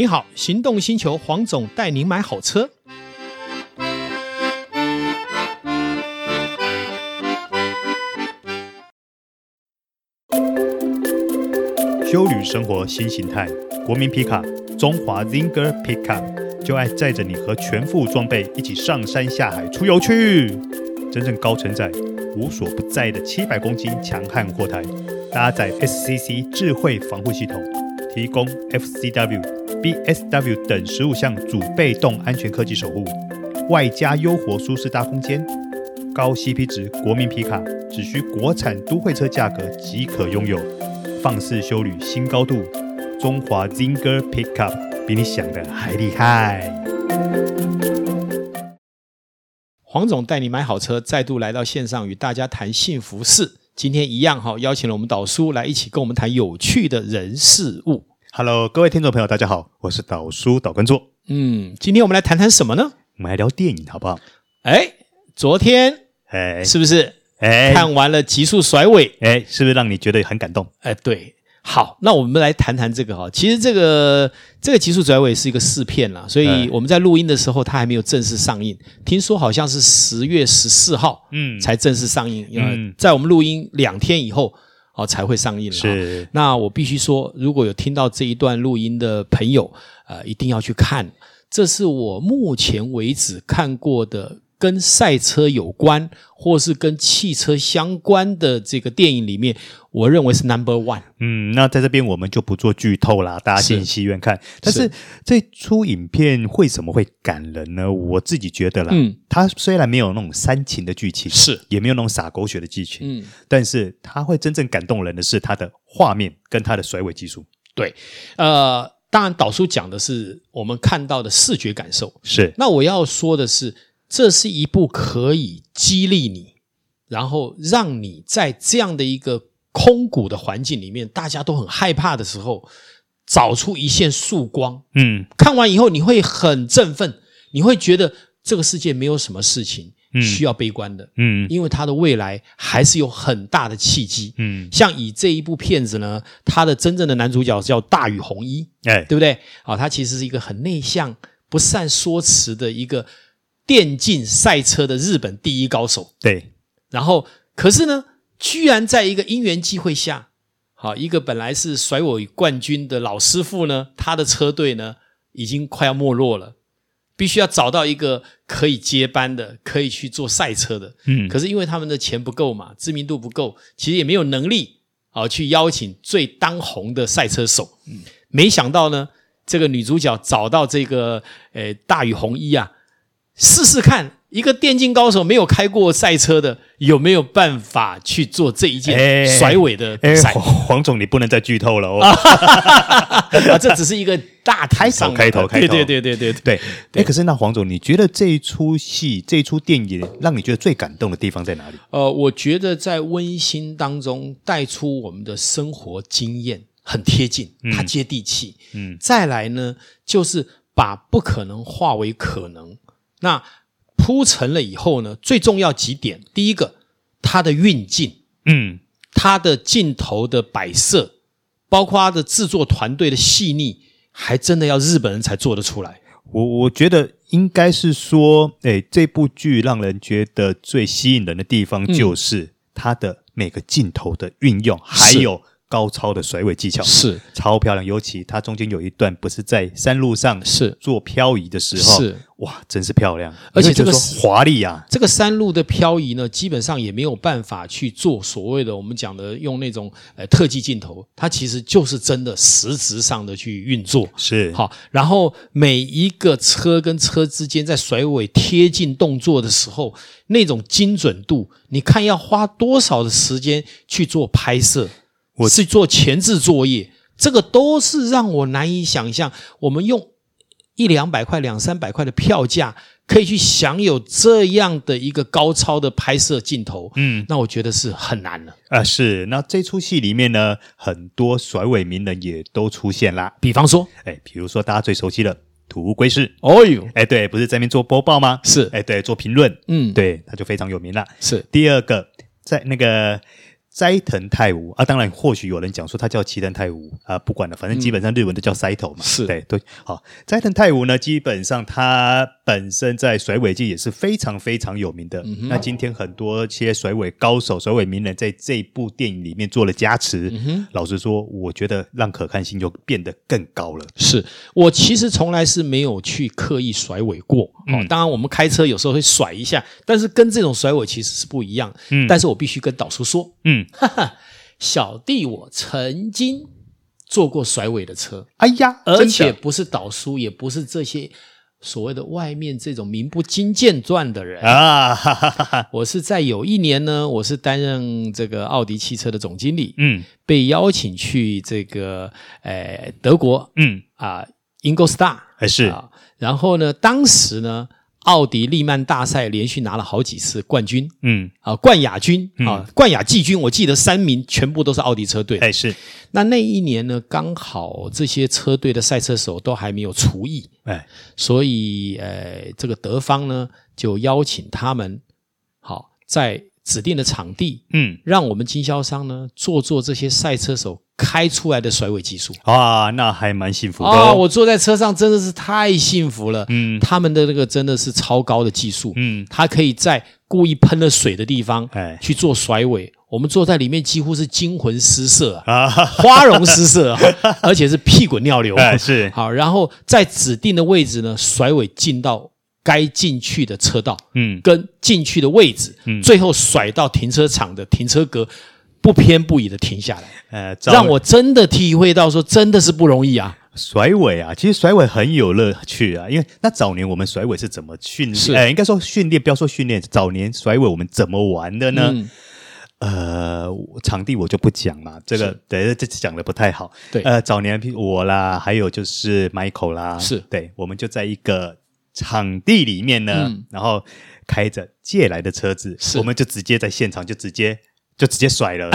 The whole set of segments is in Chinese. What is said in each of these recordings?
你好，行动星球黄总带您买好车。修旅生活新形态，国民皮卡中华 Zinger Pickup 就爱载着你和全副装备一起上山下海出游去，真正高承载、无所不在的七百公斤强悍货台，搭载 SCC 智慧防护系统，提供 FCW。BSW 等十五项主被动安全科技守护，外加优活舒适大空间，高 CP 值国民皮卡，只需国产都会车价格即可拥有，放肆修旅新高度，中华 Zinger Pickup 比你想的还厉害。黄总带你买好车，再度来到线上与大家谈幸福事。今天一样哈，邀请了我们导叔来一起跟我们谈有趣的人事物。Hello，各位听众朋友，大家好，我是导叔导观众。嗯，今天我们来谈谈什么呢？我们来聊电影，好不好？哎，昨天哎，是不是哎看完了《极速甩尾》？哎，是不是让你觉得很感动？哎，对。好，那我们来谈谈这个哈。其实这个这个《极速甩尾》是一个试片啦，所以我们在录音的时候，它还没有正式上映。听说好像是十月十四号，嗯，才正式上映。嗯，在我们录音两天以后，哦，才会上映了。是。那我必须说，如果有听到这一段录音的朋友，呃，一定要去看。这是我目前为止看过的。跟赛车有关，或是跟汽车相关的这个电影里面，我认为是 number one。嗯，那在这边我们就不做剧透啦，大家进戏院看。是但是，是这出影片为什么会感人呢？我自己觉得啦，嗯，它虽然没有那种煽情的剧情，是也没有那种洒狗血的剧情，嗯，但是它会真正感动人的是它的画面跟它的甩尾技术。对，呃，当然导叔讲的是我们看到的视觉感受，是。那我要说的是。这是一部可以激励你，然后让你在这样的一个空谷的环境里面，大家都很害怕的时候，找出一线曙光。嗯，看完以后你会很振奋，你会觉得这个世界没有什么事情需要悲观的。嗯，因为它的未来还是有很大的契机。嗯，像以这一部片子呢，它的真正的男主角叫大宇弘一，哎，对不对？啊，他其实是一个很内向、不善说辞的一个。电竞赛车的日本第一高手，对，然后可是呢，居然在一个因缘机会下，好，一个本来是甩尾冠军的老师傅呢，他的车队呢已经快要没落了，必须要找到一个可以接班的，可以去做赛车的，嗯，可是因为他们的钱不够嘛，知名度不够，其实也没有能力啊，去邀请最当红的赛车手，嗯，没想到呢，这个女主角找到这个呃大宇红一啊。试试看，一个电竞高手没有开过赛车的，有没有办法去做这一件甩尾的比赛？黄总，你不能再剧透了哦！啊，这只是一个大开头，开头，开头。对对对对对对。哎，可是那黄总，你觉得这一出戏，这一出电影，让你觉得最感动的地方在哪里？呃，我觉得在温馨当中带出我们的生活经验，很贴近，它接地气。嗯。再来呢，就是把不可能化为可能。那铺陈了以后呢，最重要几点，第一个，它的运镜，嗯，它的镜头的摆设，包括它的制作团队的细腻，还真的要日本人才做得出来。我我觉得应该是说，诶，这部剧让人觉得最吸引人的地方，就是它的每个镜头的运用，嗯、还有。高超的甩尾技巧是超漂亮，尤其它中间有一段不是在山路上是做漂移的时候，是哇，真是漂亮，而且这个华丽啊！这个山路的漂移呢，基本上也没有办法去做所谓的我们讲的用那种呃特技镜头，它其实就是真的实质上的去运作是好。然后每一个车跟车之间在甩尾贴近动作的时候，那种精准度，你看要花多少的时间去做拍摄？我是做前置作业，这个都是让我难以想象。我们用一两百块、两三百块的票价，可以去享有这样的一个高超的拍摄镜头，嗯，那我觉得是很难了啊。是，那这出戏里面呢，很多甩尾名人也都出现啦。比方说，哎，比如说大家最熟悉的土屋圭市，哦哟，哎，对，不是在那边做播报吗？是，哎，对，做评论，嗯，对，他就非常有名了。是，第二个，在那个。斋藤泰吾啊，当然或许有人讲说他叫齐藤泰吾啊，不管了，反正基本上日文都叫 Saito 嘛，嗯、是对对。好，斋藤泰吾呢，基本上他本身在甩尾界也是非常非常有名的。嗯、那今天很多些甩尾高手、甩尾名人在这部电影里面做了加持。嗯、老实说，我觉得让可看性就变得更高了。是我其实从来是没有去刻意甩尾过。嗯、哦，当然我们开车有时候会甩一下，但是跟这种甩尾其实是不一样。嗯，但是我必须跟导叔说，嗯。哈哈，小弟我曾经坐过甩尾的车，哎呀，而且不是导叔，也不是这些所谓的外面这种名不经见传的人。啊。哈哈哈，我是在有一年呢，我是担任这个奥迪汽车的总经理，嗯，被邀请去这个呃德国，嗯。啊，Ingolstadt 还是。啊，然后呢，当时呢。奥迪利曼大赛连续拿了好几次冠军，嗯。啊，冠亚军啊，冠亚季军，我记得三名全部都是奥迪车队。哎，是。那那一年呢，刚好这些车队的赛车手都还没有厨艺，哎，所以呃，这个德方呢就邀请他们，好在指定的场地，嗯，让我们经销商呢做做这些赛车手。开出来的甩尾技术啊，那还蛮幸福的啊！我坐在车上真的是太幸福了。嗯，他们的那个真的是超高的技术。嗯，他可以在故意喷了水的地方，哎，去做甩尾。我们坐在里面几乎是惊魂失色啊，花容失色，而且是屁滚尿流。哎，是好，然后在指定的位置呢，甩尾进到该进去的车道，嗯，跟进去的位置，嗯，最后甩到停车场的停车格。不偏不倚的停下来，呃，让我真的体会到说，真的是不容易啊！甩尾啊，其实甩尾很有乐趣啊，因为那早年我们甩尾是怎么训练？是，呃，应该说训练，不要说训练，早年甩尾我们怎么玩的呢？嗯、呃，场地我就不讲了，这个对，这次讲的不太好。对，呃，早年我啦，还有就是 Michael 啦，是对，我们就在一个场地里面呢，嗯、然后开着借来的车子，我们就直接在现场就直接。就直接甩了，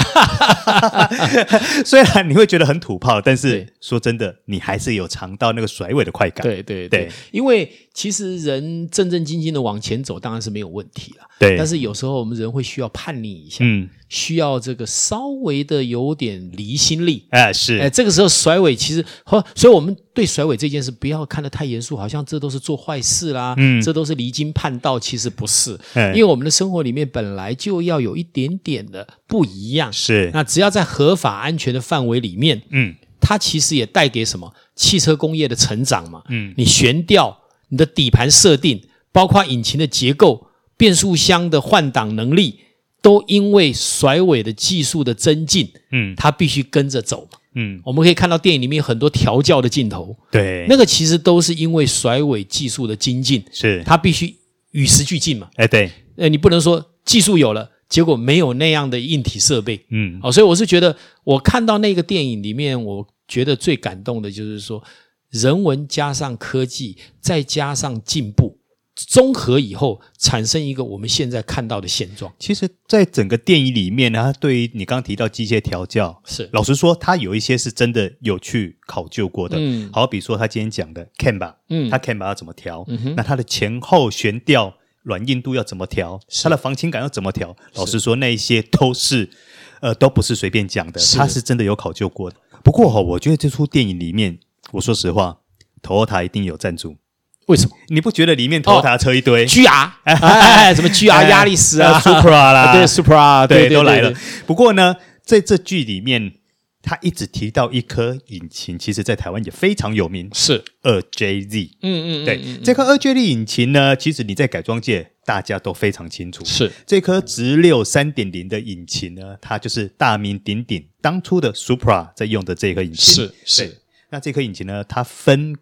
虽然你会觉得很土炮，但是说真的，你还是有尝到那个甩尾的快感。对对对，对。因为其实人正正经经的往前走，当然是没有问题了。对，但是有时候我们人会需要叛逆一下，嗯，需要这个稍微的有点离心力。哎，是，哎，这个时候甩尾其实和，所以我们对甩尾这件事不要看得太严肃，好像这都是做坏事啦，嗯，这都是离经叛道，其实不是，嗯，因为我们的生活里面本来就要有一点点的不一样。是，那只要在合法安全的范围里面，嗯，它其实也带给什么？汽车工业的成长嘛，嗯，你悬吊，你的底盘设定，包括引擎的结构。变速箱的换挡能力都因为甩尾的技术的增进，嗯，它必须跟着走，嗯，我们可以看到电影里面有很多调教的镜头，对，那个其实都是因为甩尾技术的精进，是。它必须与时俱进嘛，哎，对，呃，你不能说技术有了，结果没有那样的硬体设备，嗯，好，所以我是觉得我看到那个电影里面，我觉得最感动的就是说人文加上科技，再加上进步。综合以后产生一个我们现在看到的现状。其实，在整个电影里面呢，它对于你刚刚提到机械调教，是老实说，他有一些是真的有去考究过的。嗯，好比说他今天讲的 camber，嗯，他 camber 要怎么调？嗯哼，那它的前后悬吊软硬度要怎么调？它的防倾杆要怎么调？老实说，那一些都是呃，都不是随便讲的，他是真的有考究过的。不过哈，我觉得这出电影里面，我说实话，Toyota 一定有赞助。为什么？你不觉得里面头塔车一堆？GR，哎哎，什么 GR 压力士啊，Supra 啦，对，Supra，对，都来了。不过呢，在这剧里面，他一直提到一颗引擎，其实在台湾也非常有名，是。二 JZ。嗯嗯，对，这颗二 JZ 引擎呢，其实你在改装界大家都非常清楚，是。这颗直六三点零的引擎呢，它就是大名鼎鼎当初的 Supra 在用的这颗引擎。是是，那这颗引擎呢，它分。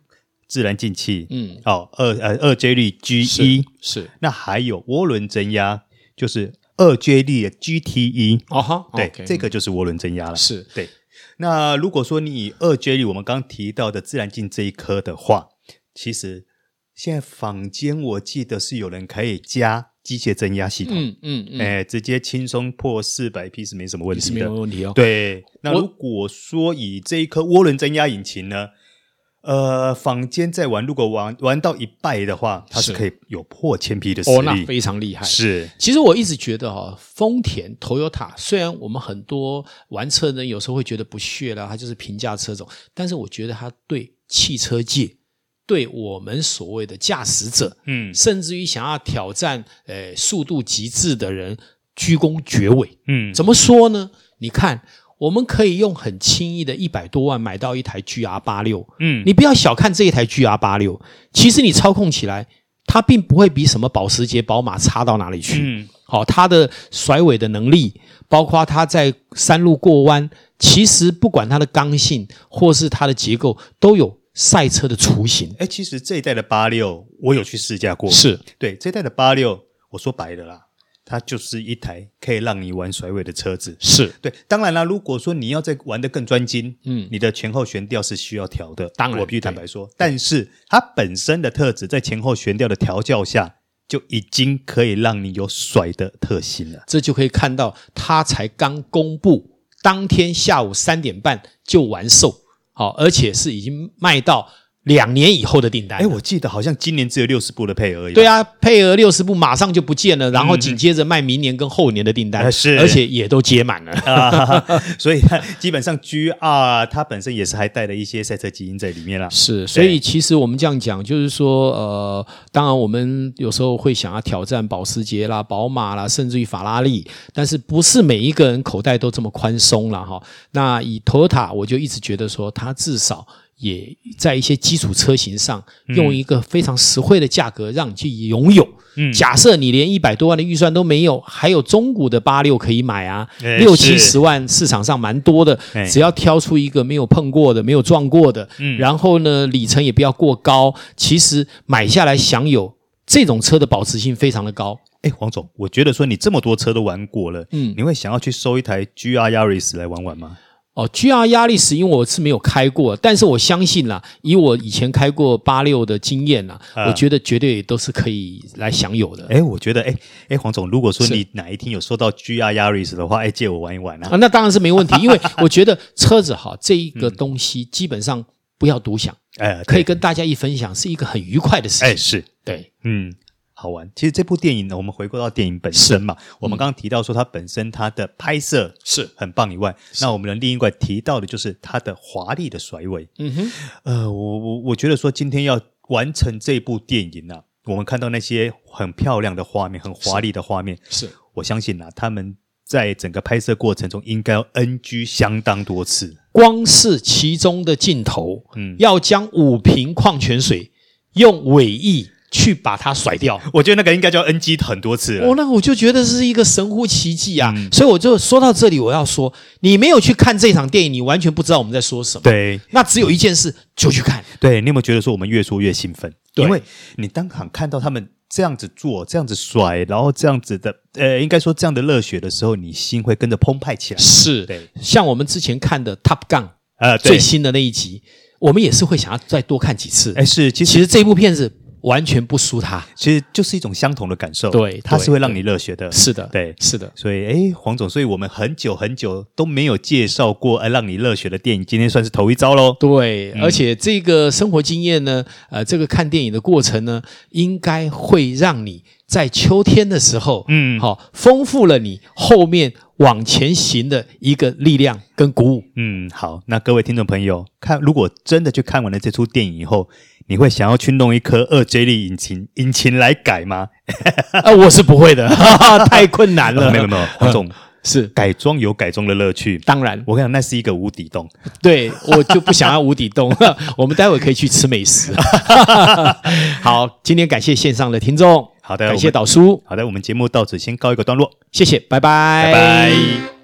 自然进气，嗯，哦，二呃二 J 力 G 一是，那还有涡轮增压，就是二 J 力的 GTE，哦哈，对，这个就是涡轮增压了，是。对。那如果说你以二 J 力，我们刚提到的自然进这一颗的话，其实现在坊间我记得是有人可以加机械增压系统，嗯嗯嗯，哎，直接轻松破四百匹是没什么问题的，是没有问题哦。对，那如果说以这一颗涡轮增压引擎呢？呃，坊间在玩，如果玩玩到一败的话，它是可以有破千匹的实力，哦，那非常厉害。是，其实我一直觉得哈、哦，丰田、Toyota，虽然我们很多玩车的人有时候会觉得不屑了，它就是平价车种，但是我觉得它对汽车界，对我们所谓的驾驶者，嗯，甚至于想要挑战呃速度极致的人，鞠躬绝尾。嗯，怎么说呢？你看。我们可以用很轻易的一百多万买到一台 GR 八六，嗯，你不要小看这一台 GR 八六，其实你操控起来，它并不会比什么保时捷、宝马差到哪里去。嗯，好，它的甩尾的能力，包括它在山路过弯，其实不管它的刚性或是它的结构，都有赛车的雏形。哎，其实这一代的八六，我有去试驾过，是对这一代的八六，我说白了啦。它就是一台可以让你玩甩尾的车子，是对。当然啦，如果说你要再玩得更专精，嗯，你的前后悬吊是需要调的。当然，我必须坦白说，但是它本身的特质在前后悬吊的调教下，就已经可以让你有甩的特性了。这就可以看到，它才刚公布，当天下午三点半就完售，好，而且是已经卖到。两年以后的订单，哎，我记得好像今年只有六十部的配额。对啊，配额六十部马上就不见了，然后紧接着卖明年跟后年的订单，是，而且也都接满了。啊、所以基本上 GR 它本身也是还带了一些赛车基因在里面了。是，所以其实我们这样讲，就是说，呃，当然我们有时候会想要挑战保时捷啦、宝马啦，甚至于法拉利，但是不是每一个人口袋都这么宽松了哈。那以 Toyota，我就一直觉得说，它至少。也在一些基础车型上，用一个非常实惠的价格让你去拥有。嗯，假设你连一百多万的预算都没有，还有中古的八六可以买啊，六七十万市场上蛮多的，只要挑出一个没有碰过的、没有撞过的，嗯，然后呢，里程也不要过高，其实买下来享有这种车的保值性非常的高。哎，黄总，我觉得说你这么多车都玩过了，嗯，你会想要去收一台 GR Yaris 来玩玩吗？哦，GR 压力是因为我是没有开过，但是我相信啦，以我以前开过八六的经验啦，啊、我觉得绝对都是可以来享有的。哎，我觉得，哎哎，黄总，如果说你哪一天有收到 GR Yaris 的话，哎，借我玩一玩啊，啊。那当然是没问题，因为我觉得车子哈这一个东西基本上不要独享，哎、嗯，可以跟大家一分享，是一个很愉快的事情。哎，是对，嗯。好玩。其实这部电影呢，我们回归到电影本身嘛，嗯、我们刚刚提到说它本身它的拍摄是。很棒以外，那我们的另一块提到的就是它的华丽的甩尾。嗯哼，呃，我我我觉得说今天要完成这部电影呢、啊，我们看到那些很漂亮的画面，很华丽的画面，是，是我相信啊，他们在整个拍摄过程中应该要 NG 相当多次，光是其中的镜头，嗯，要将五瓶矿泉水用尾翼。去把它甩掉，我觉得那个应该叫 NG 很多次了。哦，那我就觉得是一个神乎其技啊！嗯、所以我就说到这里，我要说，你没有去看这场电影，你完全不知道我们在说什么。对，那只有一件事，就去看。对，你有没有觉得说我们越说越兴奋？对因为你当场看到他们这样子做、这样子甩，然后这样子的，呃，应该说这样的热血的时候，你心会跟着澎湃起来。是，对。像我们之前看的《Top Gun》呃，最新的那一集，我们也是会想要再多看几次。哎，是，其实其实这部片子。完全不输他，其实就是一种相同的感受。对，它是会让你热血的。是的，对，是的。所以，哎，黄总，所以我们很久很久都没有介绍过呃让你热血的电影，今天算是头一招喽。对，嗯、而且这个生活经验呢，呃，这个看电影的过程呢，应该会让你在秋天的时候，嗯，好、哦，丰富了你后面往前行的一个力量跟鼓舞。嗯，好，那各位听众朋友，看，如果真的去看完了这出电影以后。你会想要去弄一颗二 J 力引擎引擎来改吗？啊，我是不会的，太困难了。没有没有，黄总是改装有改装的乐趣。当然，我跟你讲，那是一个无底洞。对，我就不想要无底洞。我们待会可以去吃美食。好，今天感谢线上的听众。好的，感谢导叔。好的，我们节目到此先告一个段落。谢谢，拜拜，拜拜。